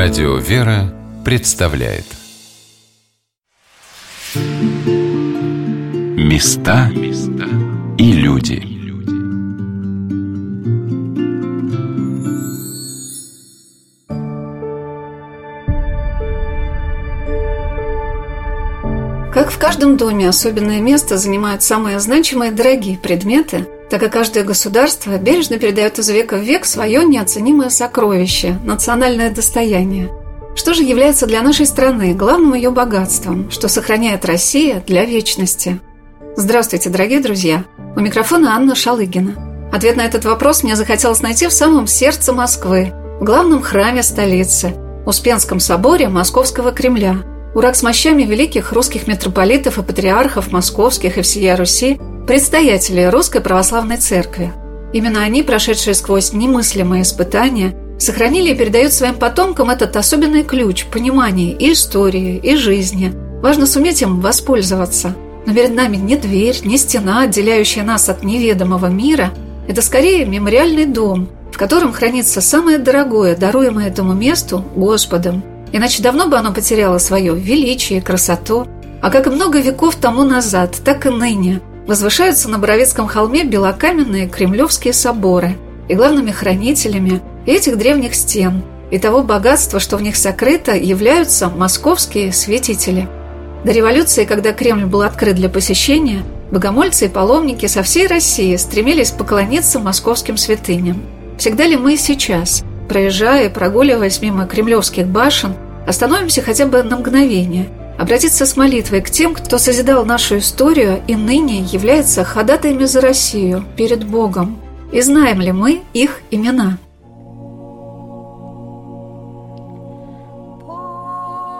Радио «Вера» представляет. Места и люди. Как в каждом доме особенное место занимают самые значимые дорогие предметы – так как каждое государство бережно передает из века в век свое неоценимое сокровище, национальное достояние. Что же является для нашей страны главным ее богатством, что сохраняет Россия для вечности? Здравствуйте, дорогие друзья! У микрофона Анна Шалыгина. Ответ на этот вопрос мне захотелось найти в самом сердце Москвы, в главном храме столицы, Успенском соборе Московского Кремля, урак с мощами великих русских митрополитов и патриархов московских и всея Руси предстоятели Русской Православной Церкви. Именно они, прошедшие сквозь немыслимые испытания, сохранили и передают своим потомкам этот особенный ключ понимания и истории, и жизни. Важно суметь им воспользоваться. Но перед нами не дверь, не стена, отделяющая нас от неведомого мира. Это скорее мемориальный дом, в котором хранится самое дорогое, даруемое этому месту Господом. Иначе давно бы оно потеряло свое величие, красоту. А как много веков тому назад, так и ныне – возвышаются на Боровецком холме белокаменные кремлевские соборы, и главными хранителями этих древних стен и того богатства, что в них сокрыто, являются московские святители. До революции, когда Кремль был открыт для посещения, богомольцы и паломники со всей России стремились поклониться московским святыням. Всегда ли мы сейчас, проезжая и прогуливаясь мимо кремлевских башен, остановимся хотя бы на мгновение – обратиться с молитвой к тем, кто созидал нашу историю и ныне является ходатаями за Россию перед Богом. И знаем ли мы их имена?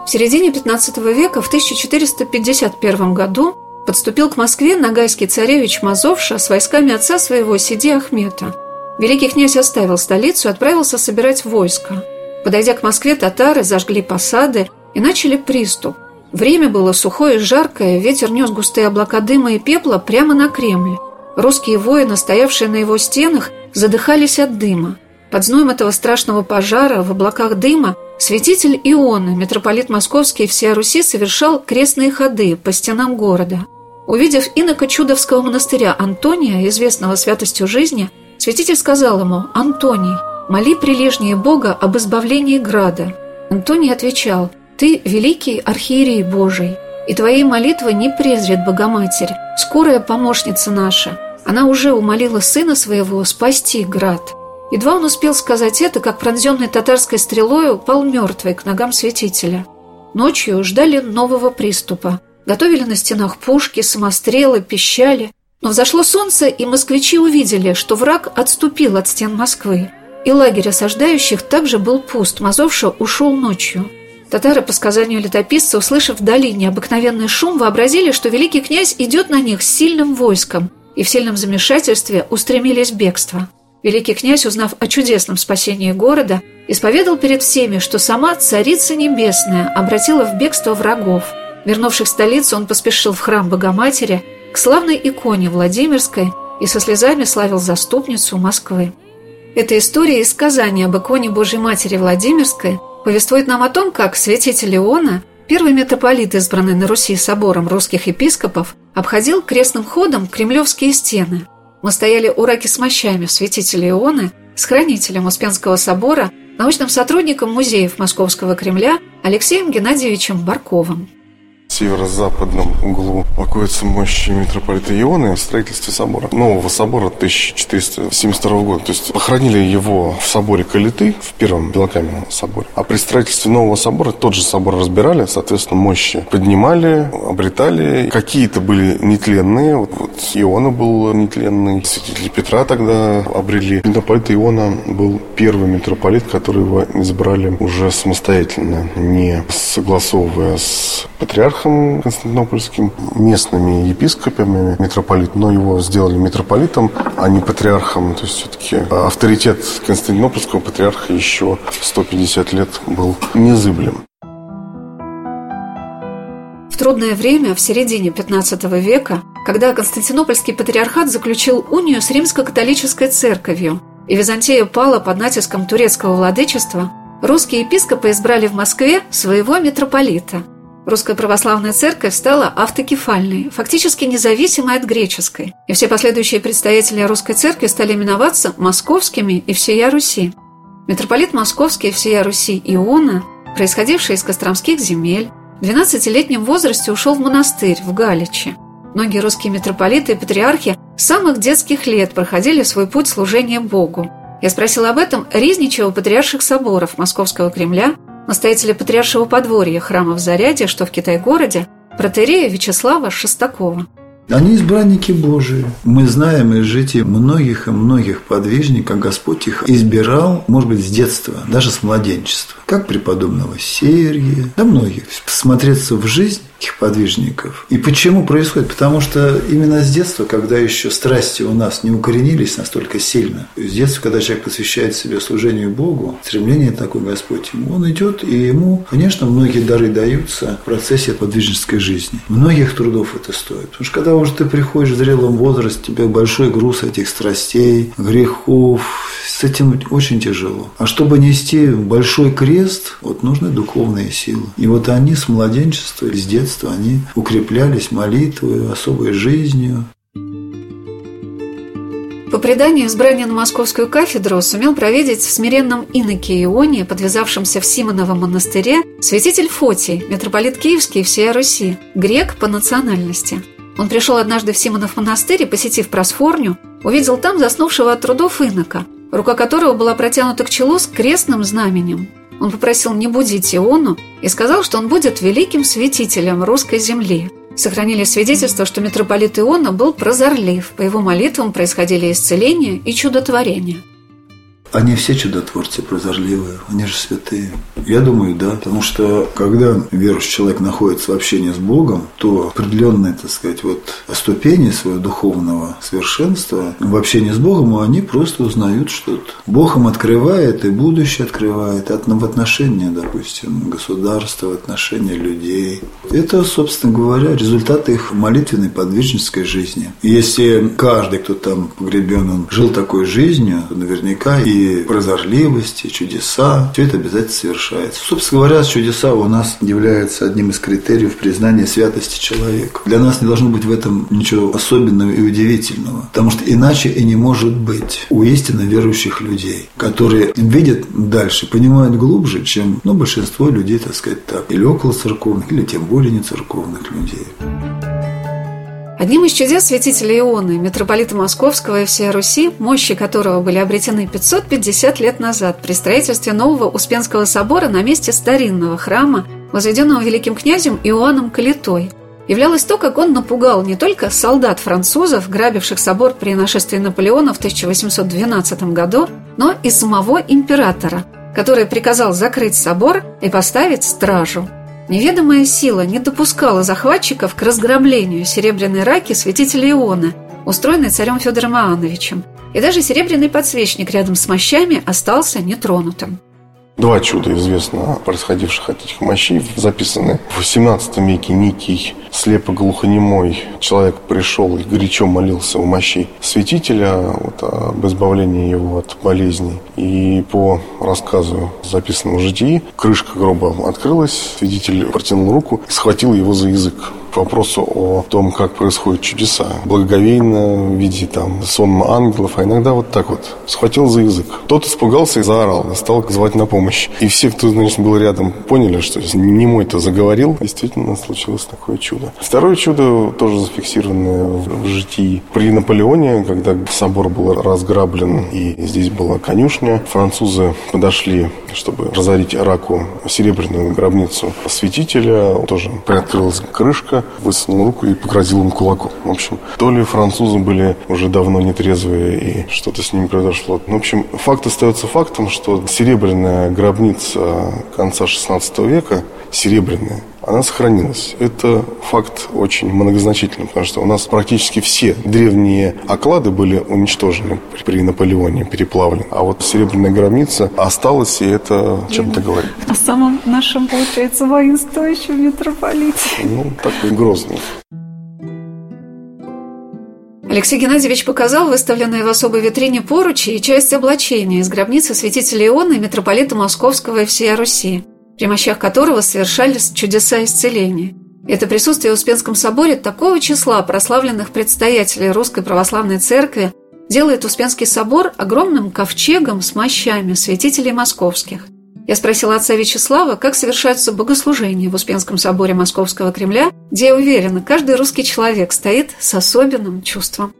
В середине 15 века, в 1451 году, подступил к Москве нагайский царевич Мазовша с войсками отца своего Сиди Ахмета. Великий князь оставил столицу и отправился собирать войско. Подойдя к Москве, татары зажгли посады и начали приступ – Время было сухое и жаркое, ветер нес густые облака дыма и пепла прямо на Кремль. Русские воины, стоявшие на его стенах, задыхались от дыма. Под зноем этого страшного пожара в облаках дыма святитель Ионы, митрополит Московский и всея Руси совершал крестные ходы по стенам города. Увидев инока Чудовского монастыря Антония, известного святостью жизни, святитель сказал ему «Антоний, моли прилежнее Бога об избавлении града». Антоний отвечал ты великий архиерей Божий, и твои молитвы не презрит Богоматерь, скорая помощница наша. Она уже умолила сына своего спасти град. Едва он успел сказать это, как пронзенный татарской стрелой упал мертвый к ногам святителя. Ночью ждали нового приступа. Готовили на стенах пушки, самострелы, пищали. Но взошло солнце, и москвичи увидели, что враг отступил от стен Москвы. И лагерь осаждающих также был пуст, Мазовша ушел ночью. Татары, по сказанию летописца, услышав вдали необыкновенный шум, вообразили, что великий князь идет на них с сильным войском, и в сильном замешательстве устремились в бегство. Великий князь, узнав о чудесном спасении города, исповедал перед всеми, что сама Царица Небесная обратила в бегство врагов. Вернувшись в столицу, он поспешил в храм Богоматери, к славной иконе Владимирской и со слезами славил заступницу Москвы. Эта история из сказания об иконе Божьей Матери Владимирской повествует нам о том, как святитель Иона, первый митрополит, избранный на Руси собором русских епископов, обходил крестным ходом кремлевские стены. Мы стояли у раки с мощами святителя Ионы с хранителем Успенского собора, научным сотрудником музеев Московского Кремля Алексеем Геннадьевичем Барковым северо-западном углу покоятся мощи митрополита Ионы в строительстве собора. Нового собора 1472 года. То есть похоронили его в соборе Калиты, в первом Белокаменном соборе. А при строительстве нового собора тот же собор разбирали, соответственно, мощи поднимали, обретали. Какие-то были нетленные. Вот, вот Иона был нетленный. Святитель Петра тогда обрели. Митрополит Иона был первый митрополит, который его избрали уже самостоятельно, не согласовывая с патриархом патриархом константинопольским, местными епископами митрополит, но его сделали митрополитом, а не патриархом. То есть все-таки авторитет константинопольского патриарха еще 150 лет был незыблем. В трудное время, в середине XV века, когда Константинопольский патриархат заключил унию с римско-католической церковью, и Византия пала под натиском турецкого владычества, русские епископы избрали в Москве своего митрополита. Русская православная церковь стала автокефальной, фактически независимой от греческой, и все последующие представители русской церкви стали именоваться московскими и всея Руси. Митрополит Московский и всея Руси Иона, происходивший из костромских земель, в 12-летнем возрасте ушел в монастырь в Галиче. Многие русские митрополиты и патриархи с самых детских лет проходили свой путь служения Богу. Я спросил об этом Ризничева патриарших соборов Московского Кремля, настоятеля патриаршего подворья храма в Заряде, что в Китай-городе, протерея Вячеслава Шестакова. Они избранники Божии. Мы знаем из жития многих и многих подвижников, Господь их избирал, может быть, с детства, даже с младенчества. Как преподобного Сергия, да многих. Посмотреться в жизнь этих подвижников. И почему происходит? Потому что именно с детства, когда еще страсти у нас не укоренились настолько сильно, с детства, когда человек посвящает себе служению Богу, стремление такой Господь ему, он идет, и ему, конечно, многие дары даются в процессе подвижнической жизни. Многих трудов это стоит. Потому что когда уже ты приходишь в зрелом возрасте, тебе большой груз этих страстей, грехов, с этим очень тяжело. А чтобы нести большой крест, вот нужны духовные силы. И вот они с младенчества или с детства, они укреплялись молитвой, особой жизнью. По преданию, избрание на московскую кафедру сумел проведить в смиренном иноке Ионе, подвязавшемся в Симоновом монастыре, святитель Фотий, митрополит Киевский и всея Руси, грек по национальности – он пришел однажды в Симонов монастырь и, посетив просфорню, увидел там заснувшего от трудов инока, рука которого была протянута к челу с крестным знаменем. Он попросил не будить Иону и сказал, что он будет великим святителем русской земли. Сохранили свидетельство, что митрополит Иона был прозорлив, по его молитвам происходили исцеления и чудотворения – они все чудотворцы, прозорливые, они же святые. Я думаю, да, потому что когда верующий человек находится в общении с Богом, то определенные, так сказать, вот ступени своего духовного совершенства в общении с Богом, они просто узнают что-то. Бог им открывает и будущее открывает в отношении, допустим, государства, в отношении людей. Это, собственно говоря, результат их молитвенной подвижнической жизни. Если каждый, кто там погребен, он жил такой жизнью, наверняка и прозорливость, и чудеса. Все это обязательно совершается. Собственно говоря, чудеса у нас являются одним из критериев признания святости человека. Для нас не должно быть в этом ничего особенного и удивительного, потому что иначе и не может быть у истинно верующих людей, которые видят дальше, понимают глубже, чем ну, большинство людей, так сказать, так, или около церковных, или тем более не церковных людей. Одним из чудес святителя Ионы, митрополита Московского и всей Руси, мощи которого были обретены 550 лет назад при строительстве нового Успенского собора на месте старинного храма, возведенного великим князем Иоанном Калитой, являлось то, как он напугал не только солдат французов, грабивших собор при нашествии Наполеона в 1812 году, но и самого императора, который приказал закрыть собор и поставить стражу – Неведомая сила не допускала захватчиков к разграблению серебряной раки святителя Иона, устроенной царем Федором Иоанновичем, и даже серебряный подсвечник рядом с мощами остался нетронутым. Два чуда известно происходивших от этих мощей записаны в XVII веке. Некий слепо-глухонемой человек пришел и горячо молился у мощей святителя вот, об избавлении его от болезней. И по рассказу, записанному в житии, крышка гроба открылась, свидетель протянул руку и схватил его за язык вопросу о том, как происходят чудеса. Благоговейно, в виде там сонма ангелов, а иногда вот так вот. Схватил за язык. Тот испугался и заорал, стал звать на помощь. И все, кто, значит, был рядом, поняли, что не мой-то заговорил. Действительно, случилось такое чудо. Второе чудо, тоже зафиксированное в житии. При Наполеоне, когда собор был разграблен, и здесь была конюшня, французы подошли, чтобы разорить раку серебряную гробницу святителя. Тоже приоткрылась крышка, высунул руку и погрозил им кулаком. В общем, то ли французы были уже давно нетрезвые и что-то с ними произошло. В общем, факт остается фактом, что серебряная гробница конца 16 века, серебряная, она сохранилась. Это факт очень многозначительный, потому что у нас практически все древние оклады были уничтожены при Наполеоне, переплавлены. А вот серебряная гробница осталась, и это чем-то говорит. О самом нашем, получается, воинствующем митрополите. Ну, такой грозный. Алексей Геннадьевич показал выставленные в особой витрине поручи и часть облачения из гробницы святителя Иона и митрополита Московского и всей Руси, при мощах которого совершались чудеса исцеления. Это присутствие в Успенском соборе такого числа прославленных предстоятелей Русской Православной Церкви делает Успенский собор огромным ковчегом с мощами святителей московских. Я спросила отца Вячеслава, как совершаются богослужения в Успенском соборе Московского Кремля, где, я уверена, каждый русский человек стоит с особенным чувством.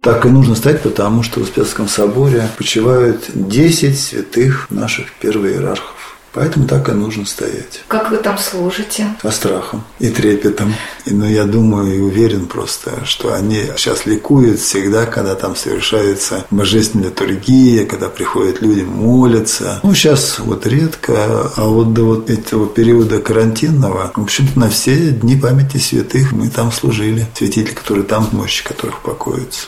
Так и нужно стать, потому что в Успенском соборе почивают 10 святых наших первоиерархов. Поэтому так и нужно стоять. Как вы там служите? Со страхом и трепетом. И, ну, я думаю и уверен просто, что они сейчас ликуют всегда, когда там совершается божественная литургия, когда приходят люди, молятся. Ну, сейчас вот редко, а вот до вот этого периода карантинного, в общем-то, на все дни памяти святых мы там служили. Святители, которые там, мощи которых покоятся.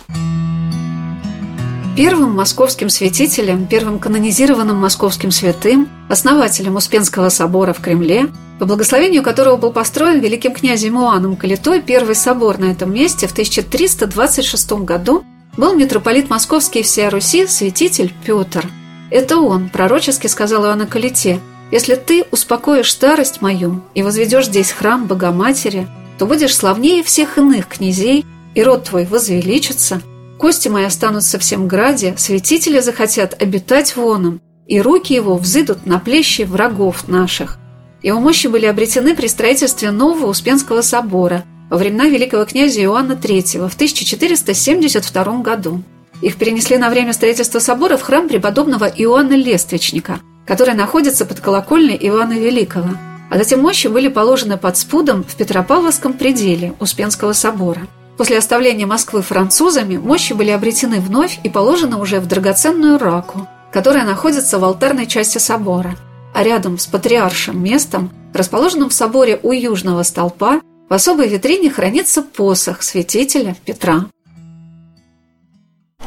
Первым московским святителем, первым канонизированным московским святым, основателем Успенского собора в Кремле, по благословению которого был построен великим князем Иоанном Калитой первый собор на этом месте в 1326 году, был митрополит Московский и всея Руси святитель Петр. Это он пророчески сказал Иоанну Калите, «Если ты успокоишь старость мою и возведешь здесь храм Богоматери, то будешь славнее всех иных князей, и род твой возвеличится, Кости мои останутся в всем граде, святители захотят обитать воном, и руки его взыдут на плещи врагов наших. Его мощи были обретены при строительстве нового Успенского собора во времена великого князя Иоанна III в 1472 году. Их перенесли на время строительства собора в храм преподобного Иоанна Лествичника, который находится под колокольней Иоанна Великого. А затем мощи были положены под спудом в Петропавловском пределе Успенского собора. После оставления Москвы французами мощи были обретены вновь и положены уже в драгоценную раку, которая находится в алтарной части собора, а рядом с патриаршим местом, расположенным в соборе у южного столпа, в особой витрине хранится посох святителя Петра.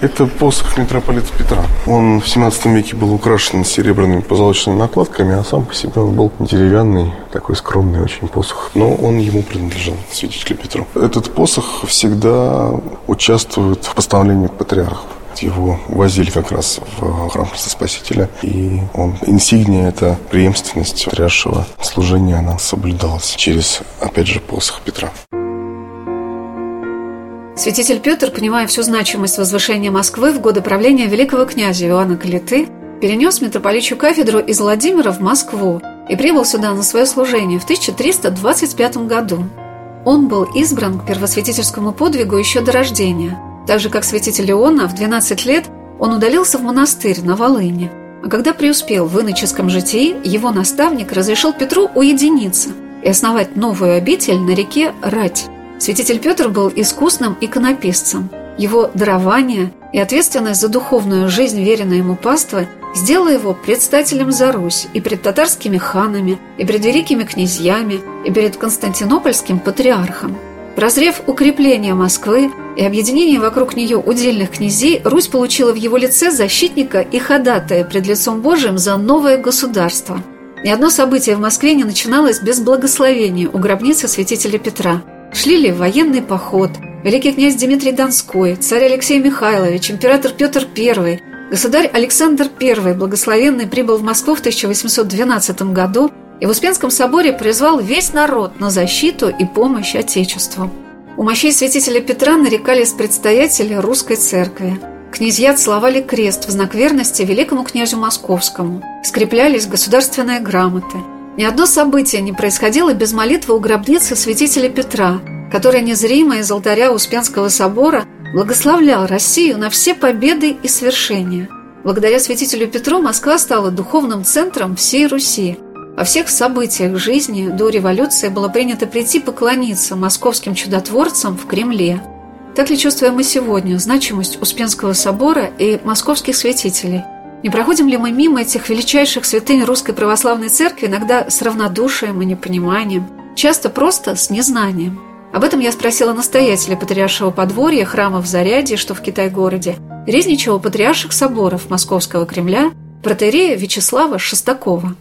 Это посох митрополита Петра. Он в 17 веке был украшен серебряными позолоченными накладками, а сам по себе он был деревянный, такой скромный очень посох. Но он ему принадлежал, святителю Петру. Этот посох всегда участвует в поставлении патриархов его возили как раз в храм Христа Спасителя, и он, инсигния, это преемственность патриаршего служения, она соблюдалась через, опять же, посох Петра. Святитель Петр, понимая всю значимость возвышения Москвы в годы правления великого князя Иоанна Калиты, перенес митрополичью кафедру из Владимира в Москву и прибыл сюда на свое служение в 1325 году. Он был избран к первосвятительскому подвигу еще до рождения. Так же, как святитель Иоанна, в 12 лет он удалился в монастырь на Волыне. А когда преуспел в иноческом житии, его наставник разрешил Петру уединиться и основать новую обитель на реке Рать. Святитель Петр был искусным иконописцем. Его дарование и ответственность за духовную жизнь веренной ему паствы сделала его предстателем за Русь и перед татарскими ханами, и перед великими князьями, и перед константинопольским патриархом. Прозрев укрепление Москвы и объединение вокруг нее удельных князей, Русь получила в его лице защитника и ходатая пред лицом Божиим за новое государство. Ни одно событие в Москве не начиналось без благословения у гробницы святителя Петра – Шли ли военный поход, великий князь Дмитрий Донской, царь Алексей Михайлович, император Петр I, государь Александр I, благословенный, прибыл в Москву в 1812 году и в Успенском соборе призвал весь народ на защиту и помощь Отечеству. У мощей святителя Петра нарекались предстоятели русской церкви. Князья целовали крест в знак верности великому князю Московскому, скреплялись государственные грамоты – ни одно событие не происходило без молитвы у гробницы святителя Петра, который незримо из алтаря Успенского собора благословлял Россию на все победы и свершения. Благодаря святителю Петру Москва стала духовным центром всей Руси. Во всех событиях жизни до революции было принято прийти поклониться московским чудотворцам в Кремле. Так ли чувствуем мы сегодня значимость Успенского собора и московских святителей – не проходим ли мы мимо этих величайших святынь Русской Православной Церкви иногда с равнодушием и непониманием, часто просто с незнанием? Об этом я спросила настоятеля Патриаршего подворья храма в Заряде, что в Китай-городе, резничего патриарших соборов Московского Кремля, протерея Вячеслава Шестакова.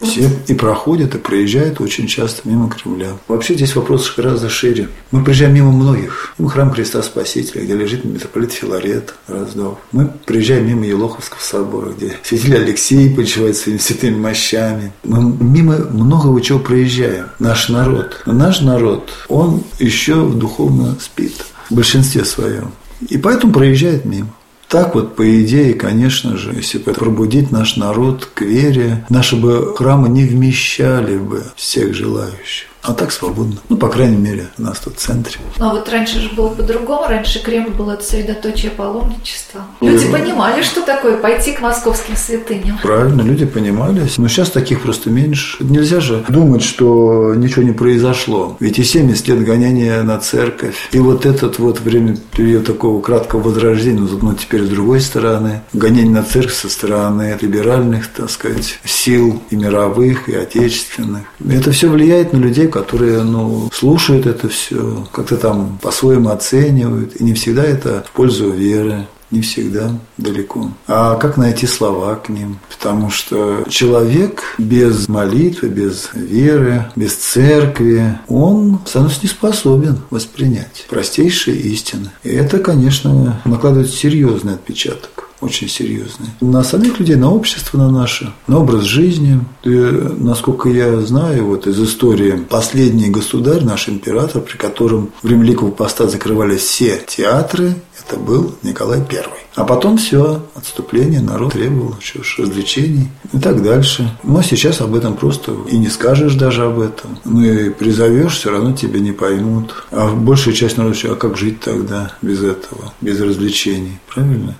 Все и проходят, и проезжают очень часто мимо Кремля. Вообще здесь вопрос гораздо шире. Мы проезжаем мимо многих. Мимо храм Христа Спасителя, где лежит митрополит Филарет Раздов. Мы приезжаем мимо Елоховского собора, где святитель Алексей почивает своими святыми мощами. Мы мимо многого чего проезжаем. Наш народ. Но наш народ, он еще духовно спит в большинстве своем. И поэтому проезжает мимо. Так вот, по идее, конечно же, если бы пробудить наш народ к вере, наши бы храмы не вмещали бы всех желающих. А так свободно. Ну, по крайней мере, у нас тут в центре. Ну, а вот раньше же было по-другому. Раньше Кремль был это средоточие паломничества. Люди понимали, что такое пойти к московским святыням. Правильно, люди понимали. Но сейчас таких просто меньше. Нельзя же думать, что ничего не произошло. Ведь и 70 лет гоняния на церковь. И вот этот вот время, период такого краткого возрождения, но теперь с другой стороны, гонение на церковь со стороны либеральных, так сказать, сил и мировых, и отечественных. Это все влияет на людей, которые ну, слушают это все, как-то там по-своему оценивают, и не всегда это в пользу веры не всегда далеко. А как найти слова к ним? Потому что человек без молитвы, без веры, без церкви, он становится не способен воспринять простейшие истины. И это, конечно, накладывает серьезный отпечаток очень серьезные. На самих людей, на общество на наше, на образ жизни. И, насколько я знаю, вот из истории, последний государь, наш император, при котором в время Поста закрывались все театры, это был Николай I. А потом все, отступление, народ требовал еще развлечений и так дальше. Но сейчас об этом просто и не скажешь даже об этом. Ну и призовешь, все равно тебя не поймут. А большая часть народа, а как жить тогда без этого, без развлечений, правильно?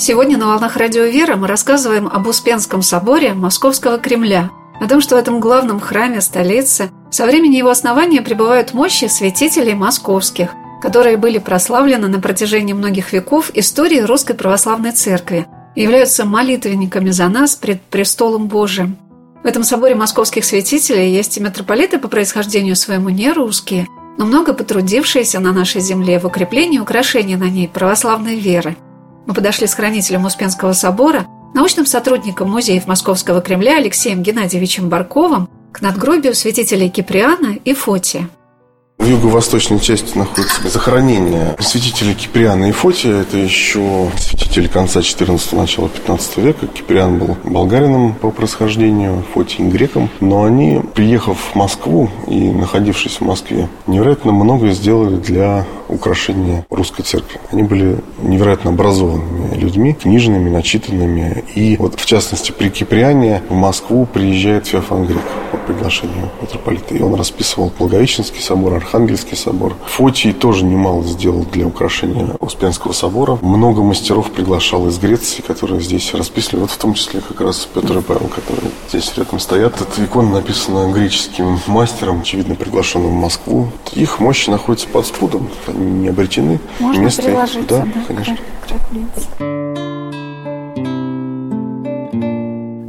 Сегодня на «Волнах Радио Вера» мы рассказываем об Успенском соборе Московского Кремля, о том, что в этом главном храме столицы со времени его основания пребывают мощи святителей московских, которые были прославлены на протяжении многих веков истории Русской Православной Церкви и являются молитвенниками за нас пред престолом Божиим. В этом соборе московских святителей есть и митрополиты по происхождению своему не русские, но много потрудившиеся на нашей земле в укреплении украшений на ней православной веры – мы подошли с хранителем Успенского собора, научным сотрудником музеев Московского Кремля Алексеем Геннадьевичем Барковым к надгробию святителей Киприана и Фотия. В юго-восточной части находится захоронение святителей Киприана и Фотия. Это еще святители конца 14 начала 15 века. Киприан был болгарином по происхождению, Фотий греком. Но они, приехав в Москву и находившись в Москве, невероятно многое сделали для украшения русской церкви. Они были невероятно образованными людьми, книжными, начитанными. И вот, в частности, при Киприане в Москву приезжает Феофан Грек по приглашению митрополита. И он расписывал Благовещенский собор, Архангельский собор. Фотий тоже немало сделал для украшения Успенского собора. Много мастеров приглашал из Греции, которые здесь расписывали. Вот в том числе как раз Петр и Павел, которые здесь рядом стоят. Эта икона написана греческим мастером, очевидно, приглашенным в Москву. Их мощи находятся под спудом, не обретены. Можно Место приложиться, да, да, конечно.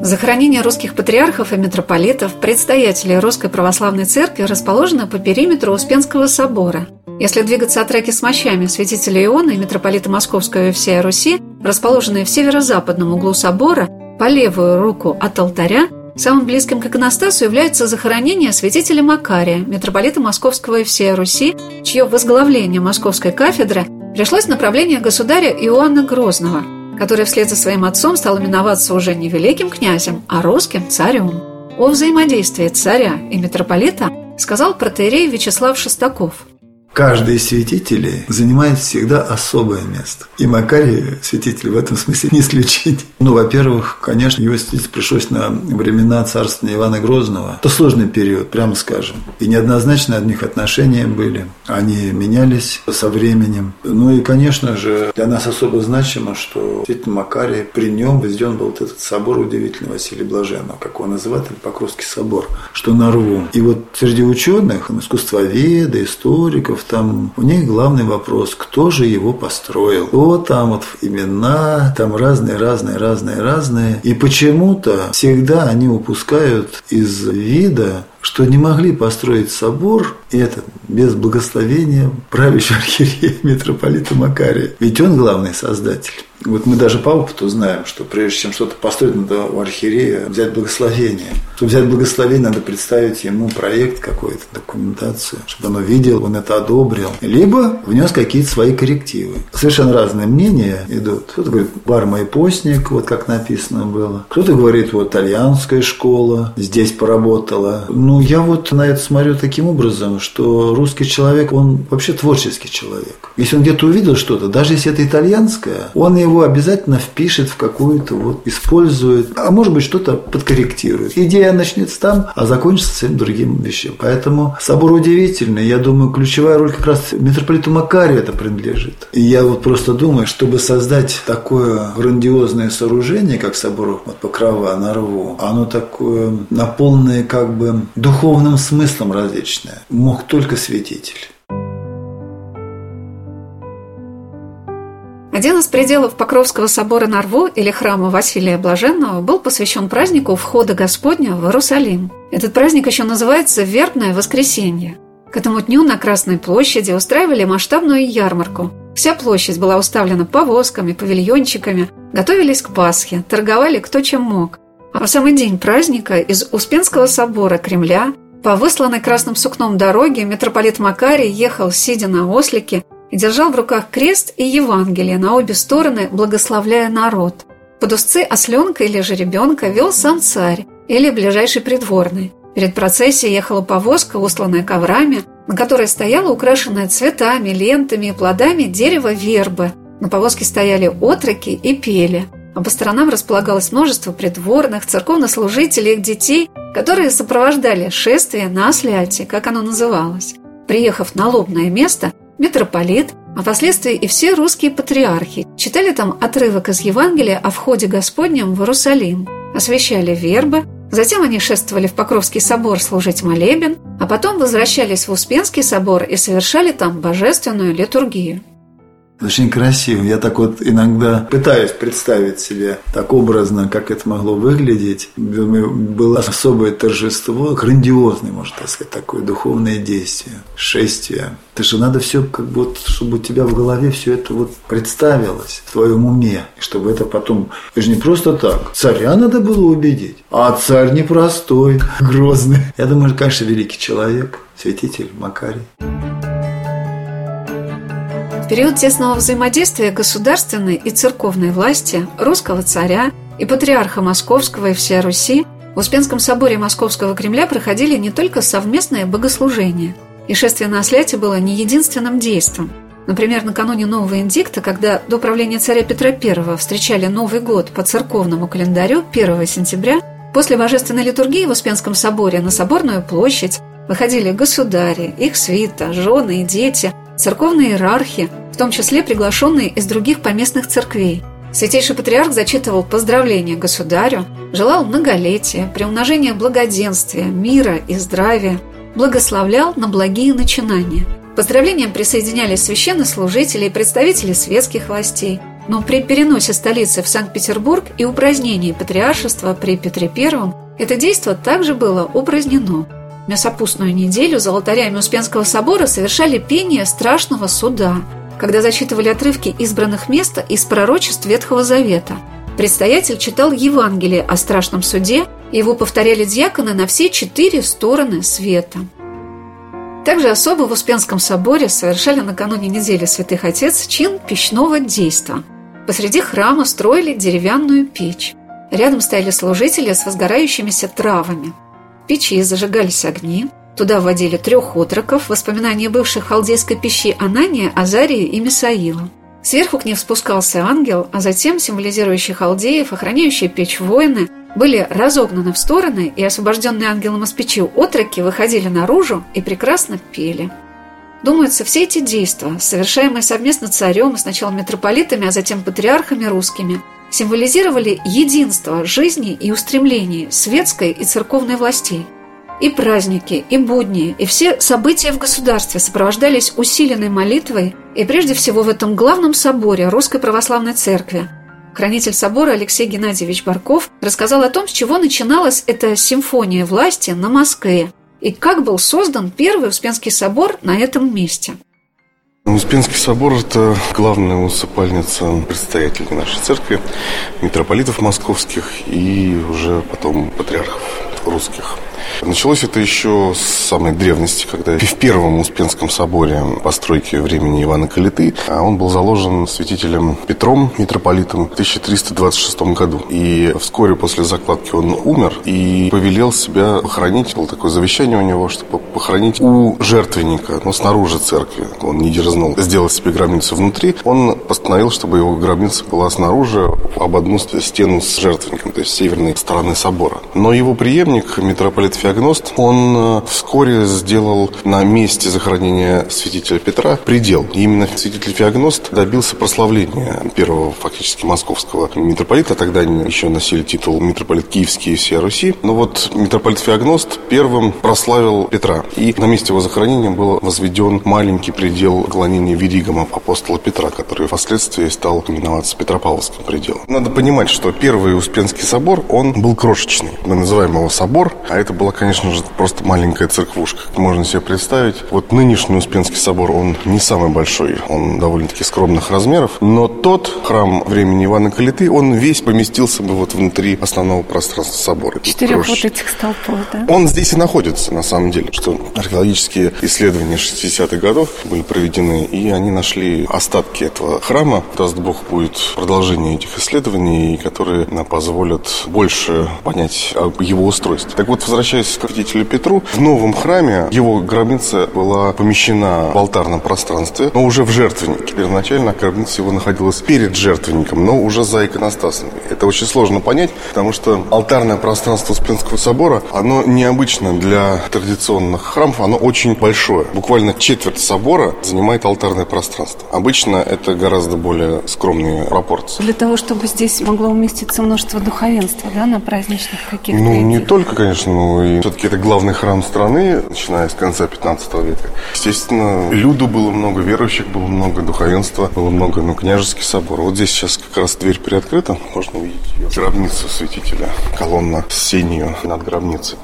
Захоронение русских патриархов и митрополитов, предстоятелей Русской Православной Церкви расположено по периметру Успенского собора. Если двигаться от реки с мощами святителя Иона и митрополита Московского и всей Руси, расположенные в северо-западном углу собора, по левую руку от алтаря, самым близким к иконостасу является захоронение святителя Макария, митрополита Московского и всей Руси, чье возглавление Московской кафедры пришлось в направлении государя Иоанна Грозного – который вслед за своим отцом стал именоваться уже не великим князем, а русским царем. О взаимодействии царя и митрополита сказал протеерей Вячеслав Шестаков – Каждый из святителей занимает всегда особое место. И Макарий, святитель, в этом смысле не исключение. Ну, во-первых, конечно, его святитель пришлось на времена царствования Ивана Грозного. Это сложный период, прямо скажем. И неоднозначно от них отношения были. Они менялись со временем. Ну и, конечно же, для нас особо значимо, что святитель Макарий, при нем возведен был вот этот собор удивительный Василия Блаженного, как его называют, или Покровский собор, что на рву. И вот среди ученых, искусствоведы, историков, историков, там у них главный вопрос, кто же его построил. Вот там вот имена, там разные, разные, разные, разные. И почему-то всегда они упускают из вида что не могли построить собор, и это без благословения правящего архиерея митрополита Макария. Ведь он главный создатель. Вот мы даже по опыту знаем, что прежде чем что-то построить, надо у архиерея взять благословение. Чтобы взять благословение, надо представить ему проект какой-то, документацию, чтобы оно видел, он это одобрил. Либо внес какие-то свои коррективы. Совершенно разные мнения идут. Кто-то говорит, барма и постник, вот как написано было. Кто-то говорит, вот итальянская школа здесь поработала. Ну, я вот на это смотрю таким образом, что русский человек, он вообще творческий человек. Если он где-то увидел что-то, даже если это итальянское, он его обязательно впишет в какую-то вот, использует, а может быть что-то подкорректирует. Идея начнется там, а закончится совсем другим вещем. Поэтому собор удивительный. Я думаю, ключевая роль как раз митрополиту Макарию это принадлежит. И я вот просто думаю, чтобы создать такое грандиозное сооружение, как собор от Покрова на Рву, оно такое наполненное как бы духовным смыслом различное, мог только святитель. Один из пределов Покровского собора Нарву или храма Василия Блаженного был посвящен празднику входа Господня в Иерусалим. Этот праздник еще называется Вербное воскресенье. К этому дню на Красной площади устраивали масштабную ярмарку. Вся площадь была уставлена повозками, павильончиками, готовились к Пасхе, торговали кто чем мог. А в самый день праздника из Успенского собора Кремля по высланной красным сукном дороге митрополит Макарий ехал, сидя на ослике, и держал в руках крест и Евангелие на обе стороны, благословляя народ. Под узцы осленка или жеребенка вел сам царь или ближайший придворный. Перед процессией ехала повозка, усланная коврами, на которой стояла украшенная цветами, лентами и плодами дерево вербы. На повозке стояли отроки и пели, а по сторонам располагалось множество придворных, церковнослужителей и их детей, которые сопровождали шествие на осляте, как оно называлось. Приехав на лобное место, митрополит, а впоследствии и все русские патриархи читали там отрывок из Евангелия о входе Господнем в Иерусалим, освящали вербы, затем они шествовали в Покровский собор служить молебен, а потом возвращались в Успенский собор и совершали там божественную литургию. Очень красиво. Я так вот иногда пытаюсь представить себе так образно, как это могло выглядеть. Было особое торжество, грандиозное, можно так сказать, такое духовное действие, шествие. Это же надо все, как вот, чтобы у тебя в голове все это вот представилось в твоем уме, чтобы это потом... Это же не просто так. Царя надо было убедить. А царь непростой, грозный. Я думаю, конечно, великий человек, святитель Макарий период тесного взаимодействия государственной и церковной власти, русского царя и патриарха Московского и всей Руси в Успенском соборе Московского Кремля проходили не только совместные богослужения, и шествие на осляте было не единственным действом. Например, накануне Нового Индикта, когда до правления царя Петра I встречали Новый год по церковному календарю 1 сентября, после божественной литургии в Успенском соборе на Соборную площадь выходили государи, их свита, жены и дети, церковные иерархи, в том числе приглашенные из других поместных церквей. Святейший патриарх зачитывал поздравления государю, желал многолетия, приумножения благоденствия, мира и здравия, благословлял на благие начинания. Поздравлениям присоединялись священнослужители и представители светских властей, но при переносе столицы в Санкт-Петербург и упразднении патриаршества при Петре I это действо также было упразднено – мясопустную неделю за алтарями Успенского собора совершали пение страшного суда, когда зачитывали отрывки избранных мест из пророчеств Ветхого Завета. Предстоятель читал Евангелие о страшном суде, его повторяли дьяконы на все четыре стороны света. Также особо в Успенском соборе совершали накануне недели Святых Отец чин печного действа. Посреди храма строили деревянную печь. Рядом стояли служители с возгорающимися травами – печи зажигались огни, туда вводили трех отроков, воспоминания бывших халдейской пищи Анания, Азарии и Мисаила. Сверху к ним спускался ангел, а затем, символизирующий халдеев, охраняющие печь воины, были разогнаны в стороны, и освобожденные ангелом из печи отроки выходили наружу и прекрасно пели. Думается, все эти действия, совершаемые совместно царем и сначала митрополитами, а затем патриархами русскими – символизировали единство жизни и устремлений светской и церковной властей. И праздники, и будни, и все события в государстве сопровождались усиленной молитвой и прежде всего в этом главном соборе Русской Православной Церкви. Хранитель собора Алексей Геннадьевич Барков рассказал о том, с чего начиналась эта симфония власти на Москве и как был создан первый Успенский собор на этом месте – Успенский собор – это главная усыпальница предстоятелей нашей церкви, митрополитов московских и уже потом патриархов русских. Началось это еще с самой древности, когда в Первом Успенском соборе постройки времени Ивана Калиты, а он был заложен святителем Петром, митрополитом, в 1326 году. И вскоре после закладки он умер и повелел себя похоронить. Было такое завещание у него, чтобы похоронить у жертвенника, но снаружи церкви. Он не дерзнул сделать себе гробницу внутри. Он постановил, чтобы его гробница была снаружи, об одну стену с жертвенником, то есть с северной стороны собора. Но его преемник, митрополит Феогност, он э, вскоре сделал на месте захоронения святителя Петра предел. И именно святитель Феогност добился прославления первого фактически московского митрополита. Тогда они еще носили титул митрополит Киевский и всея Руси. Но вот митрополит Феогност первым прославил Петра. И на месте его захоронения был возведен маленький предел клонения Веригома апостола Петра, который впоследствии стал именоваться Петропавловским пределом. Надо понимать, что первый Успенский собор, он был крошечный. Мы называем его собор, а это была, конечно же, просто маленькая церквушка. Можно себе представить. Вот нынешний Успенский собор, он не самый большой, он довольно-таки скромных размеров, но тот храм времени Ивана Калиты, он весь поместился бы вот внутри основного пространства собора. Четырех вот этих столпов, да? Он здесь и находится, на самом деле, что археологические исследования 60-х годов были проведены, и они нашли остатки этого храма. Даст Бог, будет продолжение этих исследований, которые нам позволят больше понять об его устройстве. Так вот, возвращаясь к святителю Петру, в новом храме его гробница была помещена в алтарном пространстве, но уже в жертвеннике. Первоначально гробница его находилась перед жертвенником, но уже за иконостасом. Это очень сложно понять, потому что алтарное пространство Успенского собора, оно необычно для традиционных храмов, оно очень большое. Буквально четверть собора занимает алтарное пространство. Обычно это гораздо более скромные пропорции. Для того, чтобы здесь могло уместиться множество духовенства, да, на праздничных каких-то Ну, не только, конечно, но и все-таки это главный храм страны, начиная с конца 15 века. Естественно, люду было много, верующих было много, духовенства было много, ну, княжеский собор. Вот здесь сейчас как раз дверь приоткрыта, можно увидеть ее. Гробницу святителя, колонна с сенью над гробницей.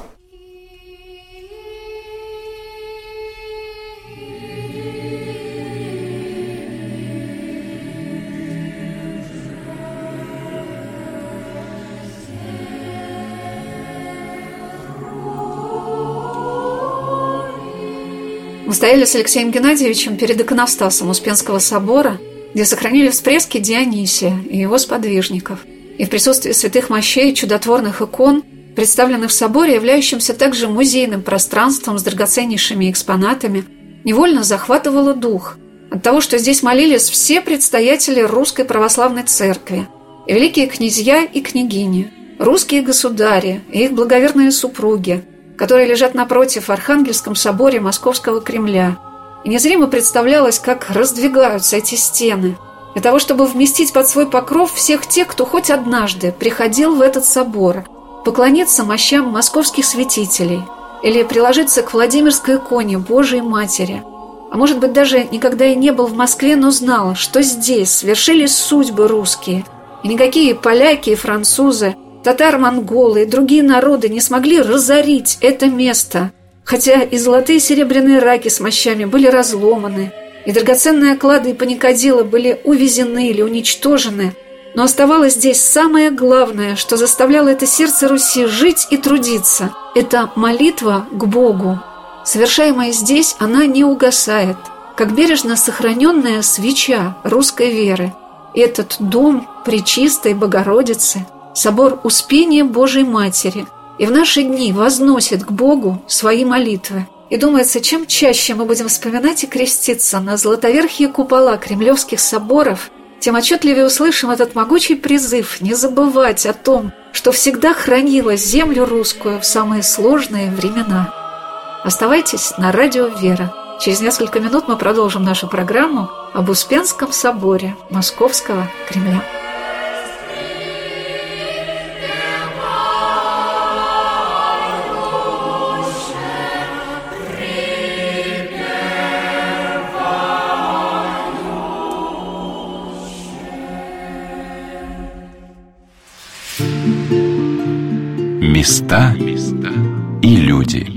Стояли с Алексеем Геннадьевичем перед иконостасом Успенского собора, где сохранили всплески Дионисия и его сподвижников. И в присутствии святых мощей и чудотворных икон, представленных в соборе, являющемся также музейным пространством с драгоценнейшими экспонатами, невольно захватывало дух от того, что здесь молились все предстоятели русской православной церкви, и великие князья и княгини, русские государи и их благоверные супруги, которые лежат напротив в Архангельском соборе Московского Кремля. И незримо представлялось, как раздвигаются эти стены, для того, чтобы вместить под свой покров всех тех, кто хоть однажды приходил в этот собор, поклониться мощам московских святителей или приложиться к Владимирской иконе Божией Матери. А может быть, даже никогда и не был в Москве, но знал, что здесь свершились судьбы русские, и никакие поляки и французы – татар-монголы и другие народы не смогли разорить это место, хотя и золотые и серебряные раки с мощами были разломаны, и драгоценные оклады и паникадилы были увезены или уничтожены, но оставалось здесь самое главное, что заставляло это сердце Руси жить и трудиться – это молитва к Богу. Совершаемая здесь, она не угасает, как бережно сохраненная свеча русской веры. Этот дом Пречистой Богородицы – собор Успения Божией Матери, и в наши дни возносит к Богу свои молитвы. И думается, чем чаще мы будем вспоминать и креститься на золотоверхие купола кремлевских соборов, тем отчетливее услышим этот могучий призыв не забывать о том, что всегда хранила землю русскую в самые сложные времена. Оставайтесь на радио «Вера». Через несколько минут мы продолжим нашу программу об Успенском соборе Московского Кремля. Места и люди.